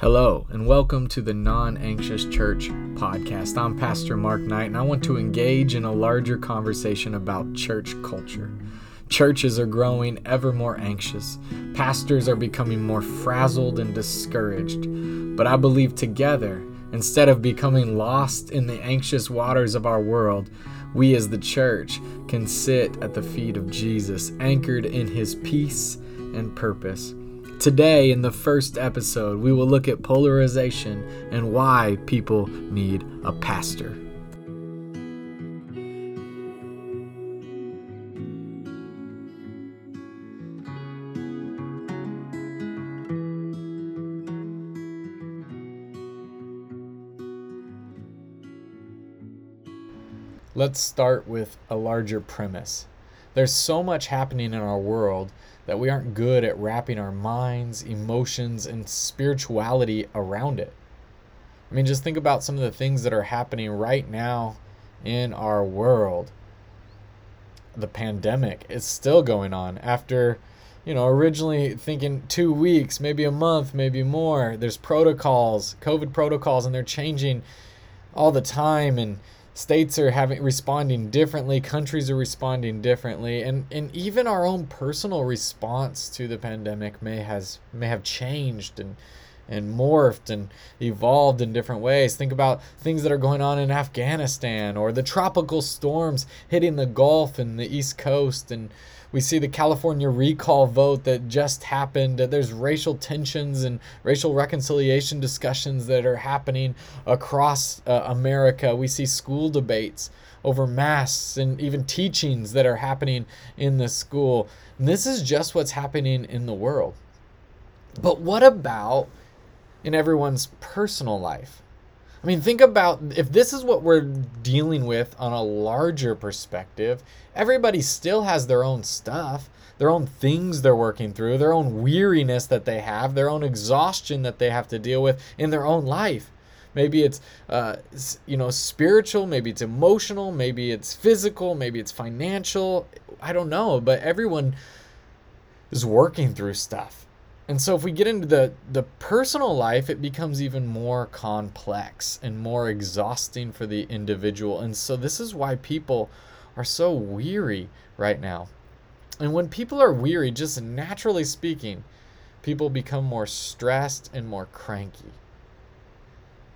Hello, and welcome to the Non Anxious Church podcast. I'm Pastor Mark Knight, and I want to engage in a larger conversation about church culture. Churches are growing ever more anxious, pastors are becoming more frazzled and discouraged. But I believe together, instead of becoming lost in the anxious waters of our world, we as the church can sit at the feet of Jesus, anchored in his peace and purpose. Today, in the first episode, we will look at polarization and why people need a pastor. Let's start with a larger premise. There's so much happening in our world that we aren't good at wrapping our minds, emotions, and spirituality around it. I mean, just think about some of the things that are happening right now in our world. The pandemic is still going on after, you know, originally thinking two weeks, maybe a month, maybe more. There's protocols, COVID protocols, and they're changing all the time. And states are having responding differently countries are responding differently and and even our own personal response to the pandemic may has may have changed and and morphed and evolved in different ways. Think about things that are going on in Afghanistan or the tropical storms hitting the Gulf and the East Coast and we see the California recall vote that just happened. There's racial tensions and racial reconciliation discussions that are happening across uh, America. We see school debates over masks and even teachings that are happening in the school. And this is just what's happening in the world. But what about in everyone's personal life? I mean, think about if this is what we're dealing with on a larger perspective, everybody still has their own stuff, their own things they're working through, their own weariness that they have, their own exhaustion that they have to deal with in their own life. Maybe it's, uh, you know, spiritual, maybe it's emotional, maybe it's physical, maybe it's financial. I don't know, but everyone is working through stuff. And so if we get into the the personal life, it becomes even more complex and more exhausting for the individual. And so this is why people are so weary right now. And when people are weary, just naturally speaking, people become more stressed and more cranky.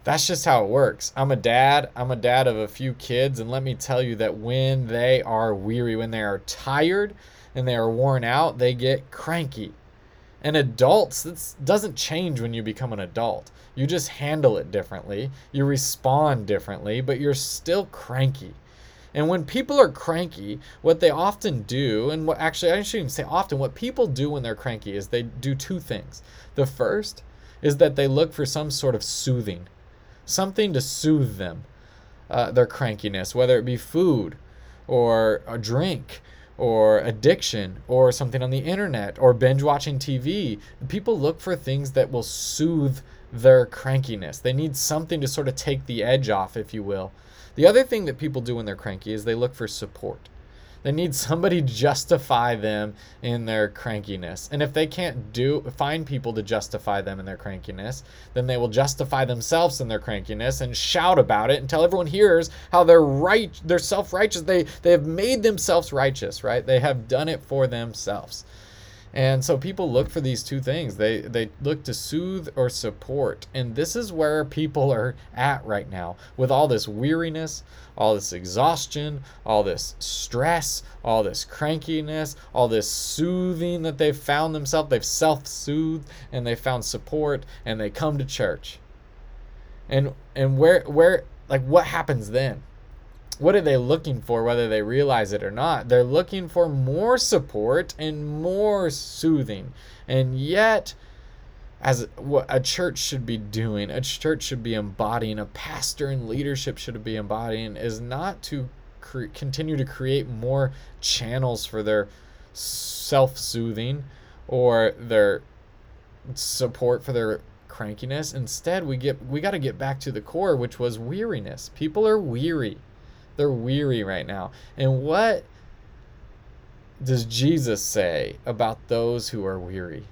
That's just how it works. I'm a dad. I'm a dad of a few kids. And let me tell you that when they are weary, when they are tired and they are worn out, they get cranky and adults, this doesn't change when you become an adult. You just handle it differently, you respond differently, but you're still cranky. And when people are cranky, what they often do, and what actually I shouldn't even say often, what people do when they're cranky is they do two things. The first is that they look for some sort of soothing, something to soothe them, uh, their crankiness, whether it be food or a drink or addiction or something on the internet or binge watching TV. People look for things that will soothe their crankiness. They need something to sort of take the edge off, if you will. The other thing that people do when they're cranky is they look for support. They need somebody to justify them in their crankiness. And if they can't do find people to justify them in their crankiness, then they will justify themselves in their crankiness and shout about it until everyone hears how they're right, they're self-righteous. They they have made themselves righteous, right? They have done it for themselves. And so people look for these two things. They they look to soothe or support. And this is where people are at right now with all this weariness, all this exhaustion, all this stress, all this crankiness, all this soothing that they've found themselves. They've self-soothed and they found support and they come to church. And and where where like what happens then? What are they looking for, whether they realize it or not? They're looking for more support and more soothing. And yet, as what a church should be doing, a church should be embodying, a pastor and leadership should be embodying, is not to cre- continue to create more channels for their self soothing or their support for their crankiness. Instead, we get we got to get back to the core, which was weariness. People are weary. They're weary right now. And what does Jesus say about those who are weary?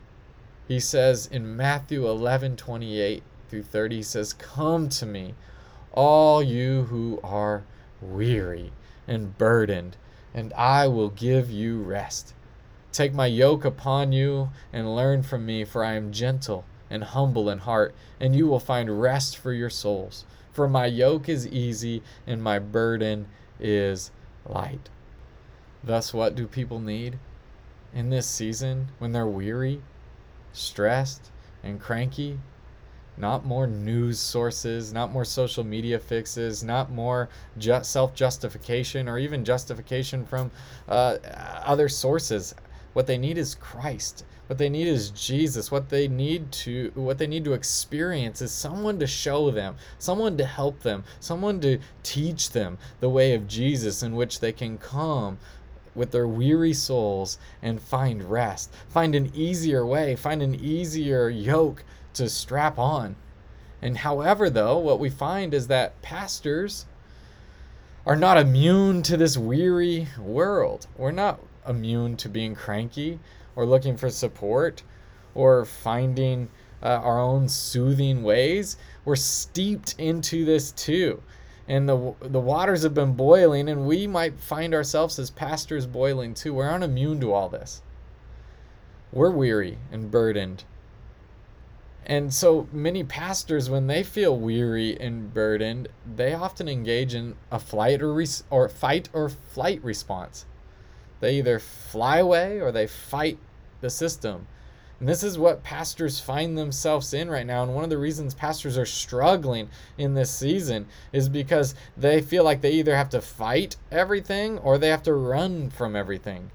He says in Matthew 11 28 through 30, he says, Come to me, all you who are weary and burdened, and I will give you rest. Take my yoke upon you and learn from me, for I am gentle and humble in heart, and you will find rest for your souls. For my yoke is easy and my burden is light. Thus, what do people need in this season when they're weary, stressed, and cranky? Not more news sources, not more social media fixes, not more ju- self justification or even justification from uh, other sources. What they need is Christ. What they need is Jesus. What they need to what they need to experience is someone to show them, someone to help them, someone to teach them the way of Jesus in which they can come with their weary souls and find rest. Find an easier way, find an easier yoke to strap on. And however, though, what we find is that pastors are not immune to this weary world. We're not immune to being cranky or looking for support or finding uh, our own soothing ways. We're steeped into this too. And the, the waters have been boiling, and we might find ourselves as pastors boiling too. We're not immune to all this. We're weary and burdened. And so many pastors, when they feel weary and burdened, they often engage in a flight or, res- or fight or flight response. They either fly away or they fight the system. And this is what pastors find themselves in right now. And one of the reasons pastors are struggling in this season is because they feel like they either have to fight everything or they have to run from everything.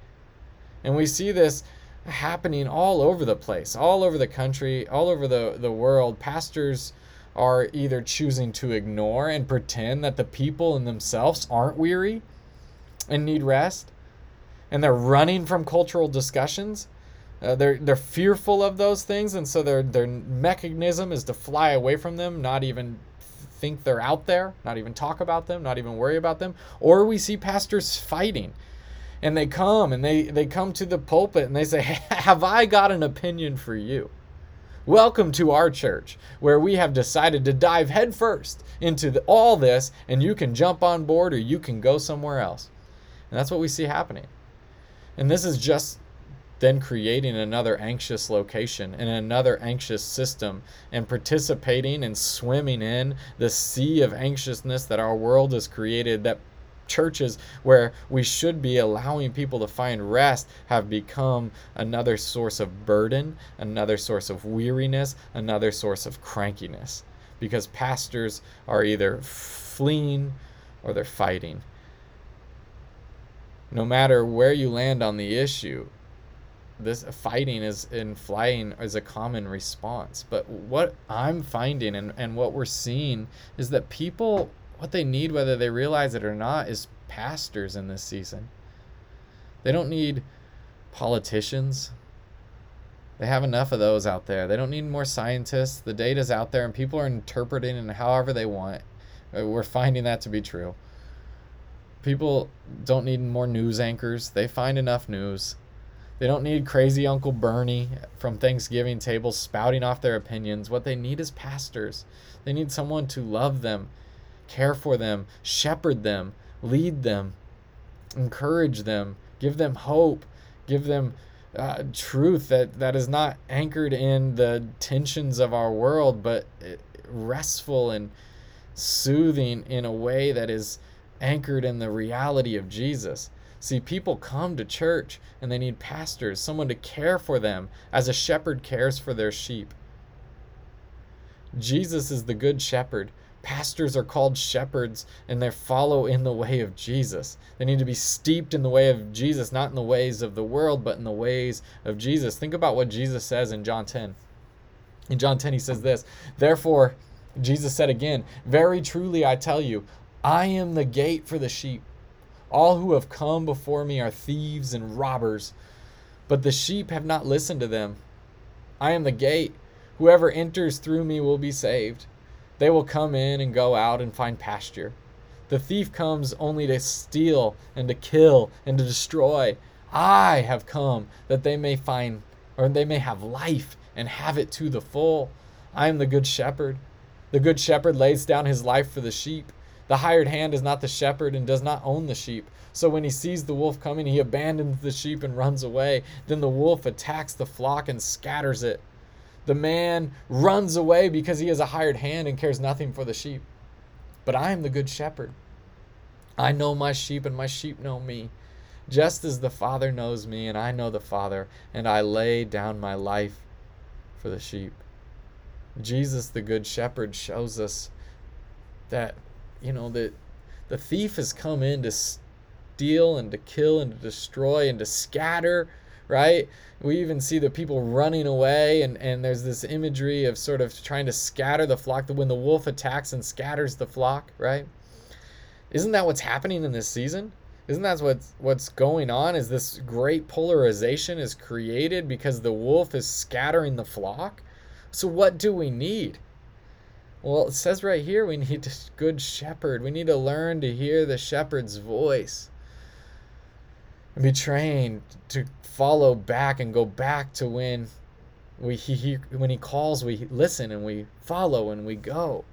And we see this happening all over the place, all over the country, all over the, the world. Pastors are either choosing to ignore and pretend that the people in themselves aren't weary and need rest and they're running from cultural discussions. Uh, they're they're fearful of those things, and so their their mechanism is to fly away from them, not even think they're out there, not even talk about them, not even worry about them. Or we see pastors fighting, and they come and they they come to the pulpit and they say, "Have I got an opinion for you?" Welcome to our church, where we have decided to dive headfirst into the, all this, and you can jump on board or you can go somewhere else. And that's what we see happening. And this is just then creating another anxious location and another anxious system and participating and swimming in the sea of anxiousness that our world has created that churches where we should be allowing people to find rest have become another source of burden, another source of weariness, another source of crankiness. Because pastors are either fleeing or they're fighting no matter where you land on the issue, this fighting is in flying is a common response. But what I'm finding and, and what we're seeing is that people what they need, whether they realize it or not, is pastors in this season. They don't need politicians. They have enough of those out there. They don't need more scientists. The data's out there and people are interpreting it however they want. Uh, we're finding that to be true. People don't need more news anchors. They find enough news. They don't need crazy Uncle Bernie from Thanksgiving tables spouting off their opinions. What they need is pastors. They need someone to love them, care for them, shepherd them, lead them, encourage them, give them hope, give them uh, truth that, that is not anchored in the tensions of our world, but uh, restful and soothing in a way that is anchored in the reality of Jesus. See, people come to church and they need pastors, someone to care for them as a shepherd cares for their sheep. Jesus is the good shepherd. Pastors are called shepherds and they follow in the way of Jesus. They need to be steeped in the way of Jesus, not in the ways of the world, but in the ways of Jesus. Think about what Jesus says in John 10. In John 10, he says this Therefore, Jesus said again, Very truly I tell you, I am the gate for the sheep. All who have come before me are thieves and robbers, but the sheep have not listened to them. I am the gate. Whoever enters through me will be saved. They will come in and go out and find pasture. The thief comes only to steal and to kill and to destroy. I have come that they may find, or they may have life and have it to the full. I am the good shepherd. The good shepherd lays down his life for the sheep. The hired hand is not the shepherd and does not own the sheep. So when he sees the wolf coming, he abandons the sheep and runs away. Then the wolf attacks the flock and scatters it. The man runs away because he is a hired hand and cares nothing for the sheep. But I am the good shepherd. I know my sheep, and my sheep know me. Just as the Father knows me, and I know the Father, and I lay down my life for the sheep. Jesus, the Good Shepherd, shows us that, you know, that the thief has come in to steal and to kill and to destroy and to scatter, right? We even see the people running away, and, and there's this imagery of sort of trying to scatter the flock, that when the wolf attacks and scatters the flock, right? Isn't that what's happening in this season? Isn't that what's what's going on? Is this great polarization is created because the wolf is scattering the flock? So what do we need? Well, it says right here we need a good shepherd. We need to learn to hear the shepherd's voice and be trained to follow back and go back to when we he, he when he calls we listen and we follow and we go.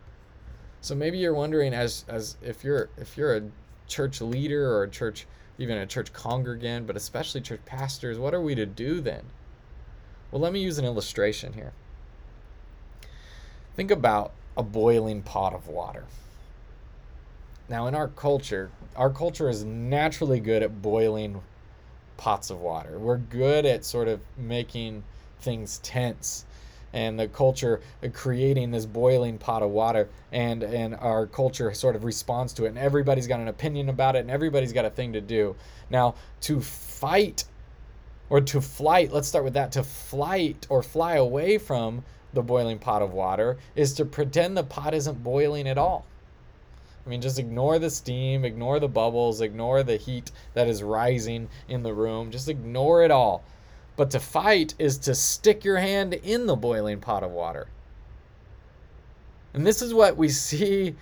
So maybe you're wondering as as if you're if you're a church leader or a church even a church congregant, but especially church pastors, what are we to do then? Well, let me use an illustration here. Think about a boiling pot of water. Now, in our culture, our culture is naturally good at boiling pots of water. We're good at sort of making things tense and the culture creating this boiling pot of water and and our culture sort of responds to it and everybody's got an opinion about it and everybody's got a thing to do now to fight or to flight let's start with that to flight or fly away from the boiling pot of water is to pretend the pot isn't boiling at all I mean, just ignore the steam, ignore the bubbles, ignore the heat that is rising in the room. Just ignore it all. But to fight is to stick your hand in the boiling pot of water. And this is what we see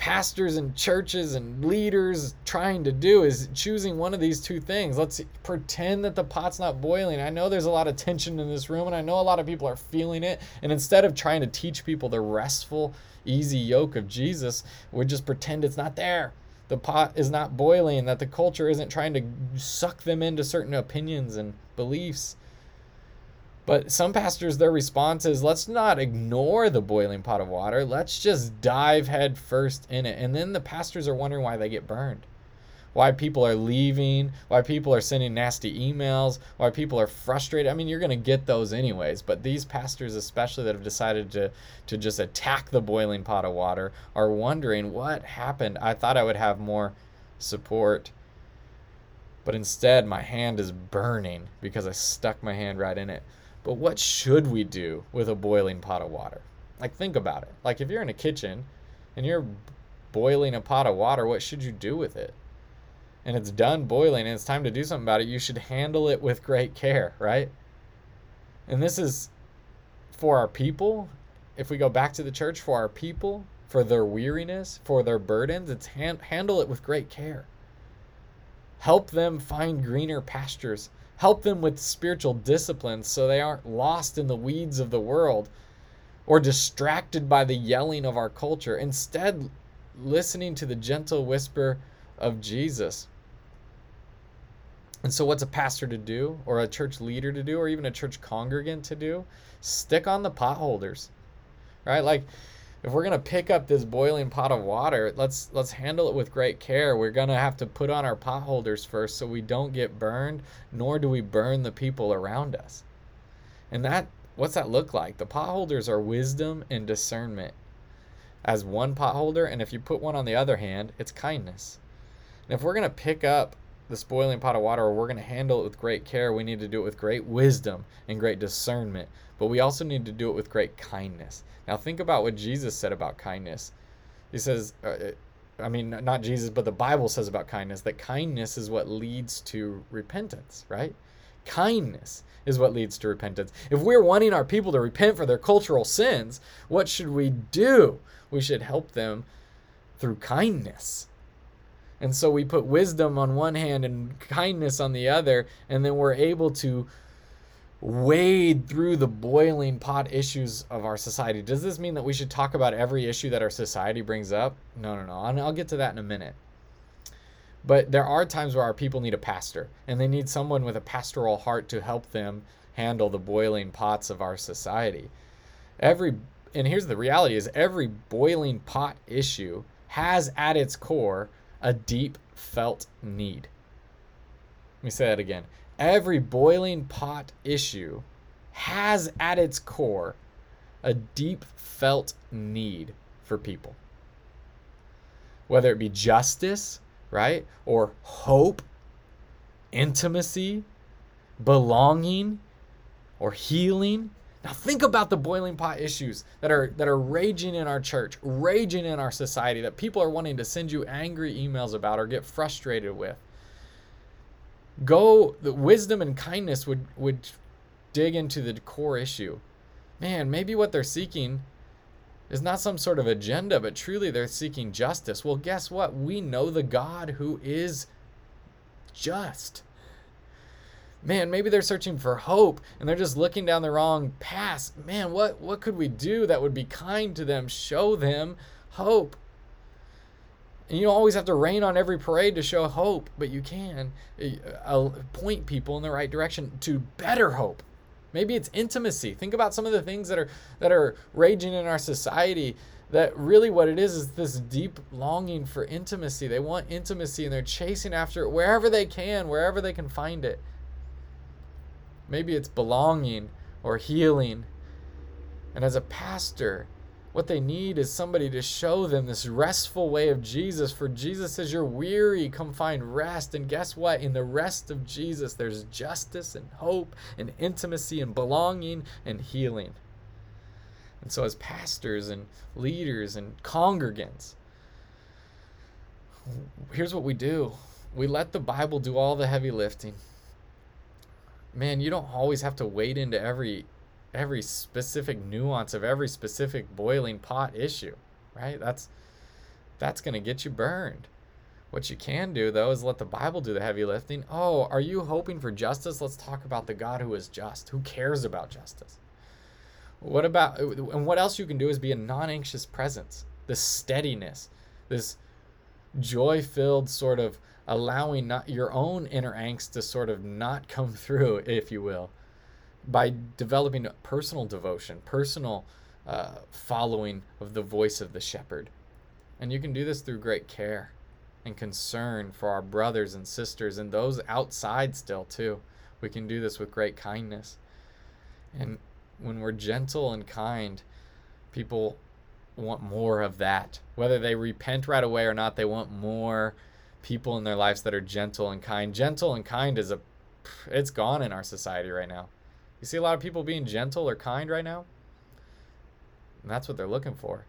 pastors and churches and leaders trying to do is choosing one of these two things. Let's pretend that the pot's not boiling. I know there's a lot of tension in this room and I know a lot of people are feeling it. And instead of trying to teach people the restful, easy yoke of Jesus, we just pretend it's not there. The pot is not boiling, that the culture isn't trying to suck them into certain opinions and beliefs. But some pastors, their response is let's not ignore the boiling pot of water. Let's just dive head first in it. And then the pastors are wondering why they get burned, why people are leaving, why people are sending nasty emails, why people are frustrated. I mean, you're going to get those anyways. But these pastors, especially that have decided to, to just attack the boiling pot of water, are wondering what happened. I thought I would have more support but instead my hand is burning because I stuck my hand right in it. But what should we do with a boiling pot of water? Like, think about it. Like, if you're in a kitchen and you're boiling a pot of water, what should you do with it? And it's done boiling and it's time to do something about it, you should handle it with great care, right? And this is for our people. If we go back to the church, for our people, for their weariness, for their burdens, it's hand, handle it with great care. Help them find greener pastures. Help them with spiritual disciplines so they aren't lost in the weeds of the world or distracted by the yelling of our culture. Instead, listening to the gentle whisper of Jesus. And so, what's a pastor to do, or a church leader to do, or even a church congregant to do? Stick on the potholders, right? Like, if we're to pick up this boiling pot of water, let's let's handle it with great care. We're to have to put on our potholders first so we don't get burned, nor do we burn the people around us. And that what's that look like? The potholders are wisdom and discernment as one potholder, and if you put one on the other hand, it's kindness. And if we're to pick up this boiling pot of water or we're going to handle it with great care, we need to do it with great wisdom and great discernment. But we also need to do it with great kindness. Now, think about what Jesus said about kindness. He says, uh, I mean, not Jesus, but the Bible says about kindness that kindness is what leads to repentance, right? Kindness is what leads to repentance. If we're wanting our people to repent for their cultural sins, what should we do? We should help them through kindness. And so we put wisdom on one hand and kindness on the other, and then we're able to wade through the boiling pot issues of our society. Does this mean that we should talk about every issue that our society brings up? No, no, no. And I'll get to that in a minute. But there are times where our people need a pastor, and they need someone with a pastoral heart to help them handle the boiling pots of our society. Every and here's the reality is every boiling pot issue has at its core a deep felt need. Let me say that again. Every boiling pot issue has at its core a deep felt need for people. Whether it be justice, right? Or hope, intimacy, belonging, or healing. Now think about the boiling pot issues that are that are raging in our church, raging in our society that people are wanting to send you angry emails about or get frustrated with. Go the wisdom and kindness would would dig into the core issue. Man, maybe what they're seeking is not some sort of agenda, but truly they're seeking justice. Well, guess what? We know the God who is just. Man, maybe they're searching for hope and they're just looking down the wrong path. Man, what what could we do that would be kind to them, show them hope? And you don't always have to rain on every parade to show hope, but you can uh, point people in the right direction to better hope. Maybe it's intimacy. Think about some of the things that are that are raging in our society that really what it is is this deep longing for intimacy. They want intimacy and they're chasing after it wherever they can, wherever they can find it. Maybe it's belonging or healing. And as a pastor, what they need is somebody to show them this restful way of Jesus. For Jesus says, You're weary, come find rest. And guess what? In the rest of Jesus, there's justice and hope and intimacy and belonging and healing. And so, as pastors and leaders and congregants, here's what we do we let the Bible do all the heavy lifting. Man, you don't always have to wade into every every specific nuance of every specific boiling pot issue, right? That's that's going to get you burned. What you can do though is let the Bible do the heavy lifting. Oh, are you hoping for justice? Let's talk about the God who is just, who cares about justice. What about and what else you can do is be a non-anxious presence, this steadiness, this joy-filled sort of allowing not your own inner angst to sort of not come through, if you will by developing personal devotion, personal uh, following of the voice of the shepherd. And you can do this through great care and concern for our brothers and sisters and those outside still, too. We can do this with great kindness. And when we're gentle and kind, people want more of that. Whether they repent right away or not, they want more people in their lives that are gentle and kind. Gentle and kind is a it's gone in our society right now. You see a lot of people being gentle or kind right now? And that's what they're looking for.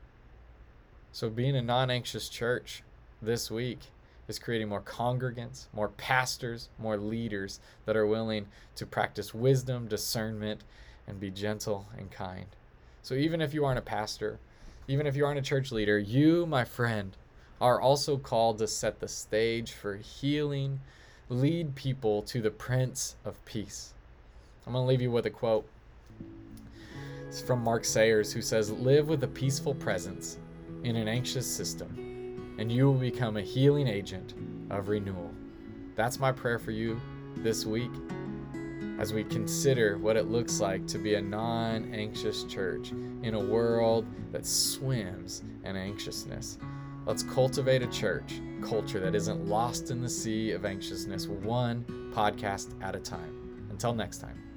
So, being a non anxious church this week is creating more congregants, more pastors, more leaders that are willing to practice wisdom, discernment, and be gentle and kind. So, even if you aren't a pastor, even if you aren't a church leader, you, my friend, are also called to set the stage for healing, lead people to the Prince of Peace. I'm going to leave you with a quote. It's from Mark Sayers, who says, Live with a peaceful presence in an anxious system, and you will become a healing agent of renewal. That's my prayer for you this week as we consider what it looks like to be a non anxious church in a world that swims in anxiousness. Let's cultivate a church culture that isn't lost in the sea of anxiousness, one podcast at a time. Until next time.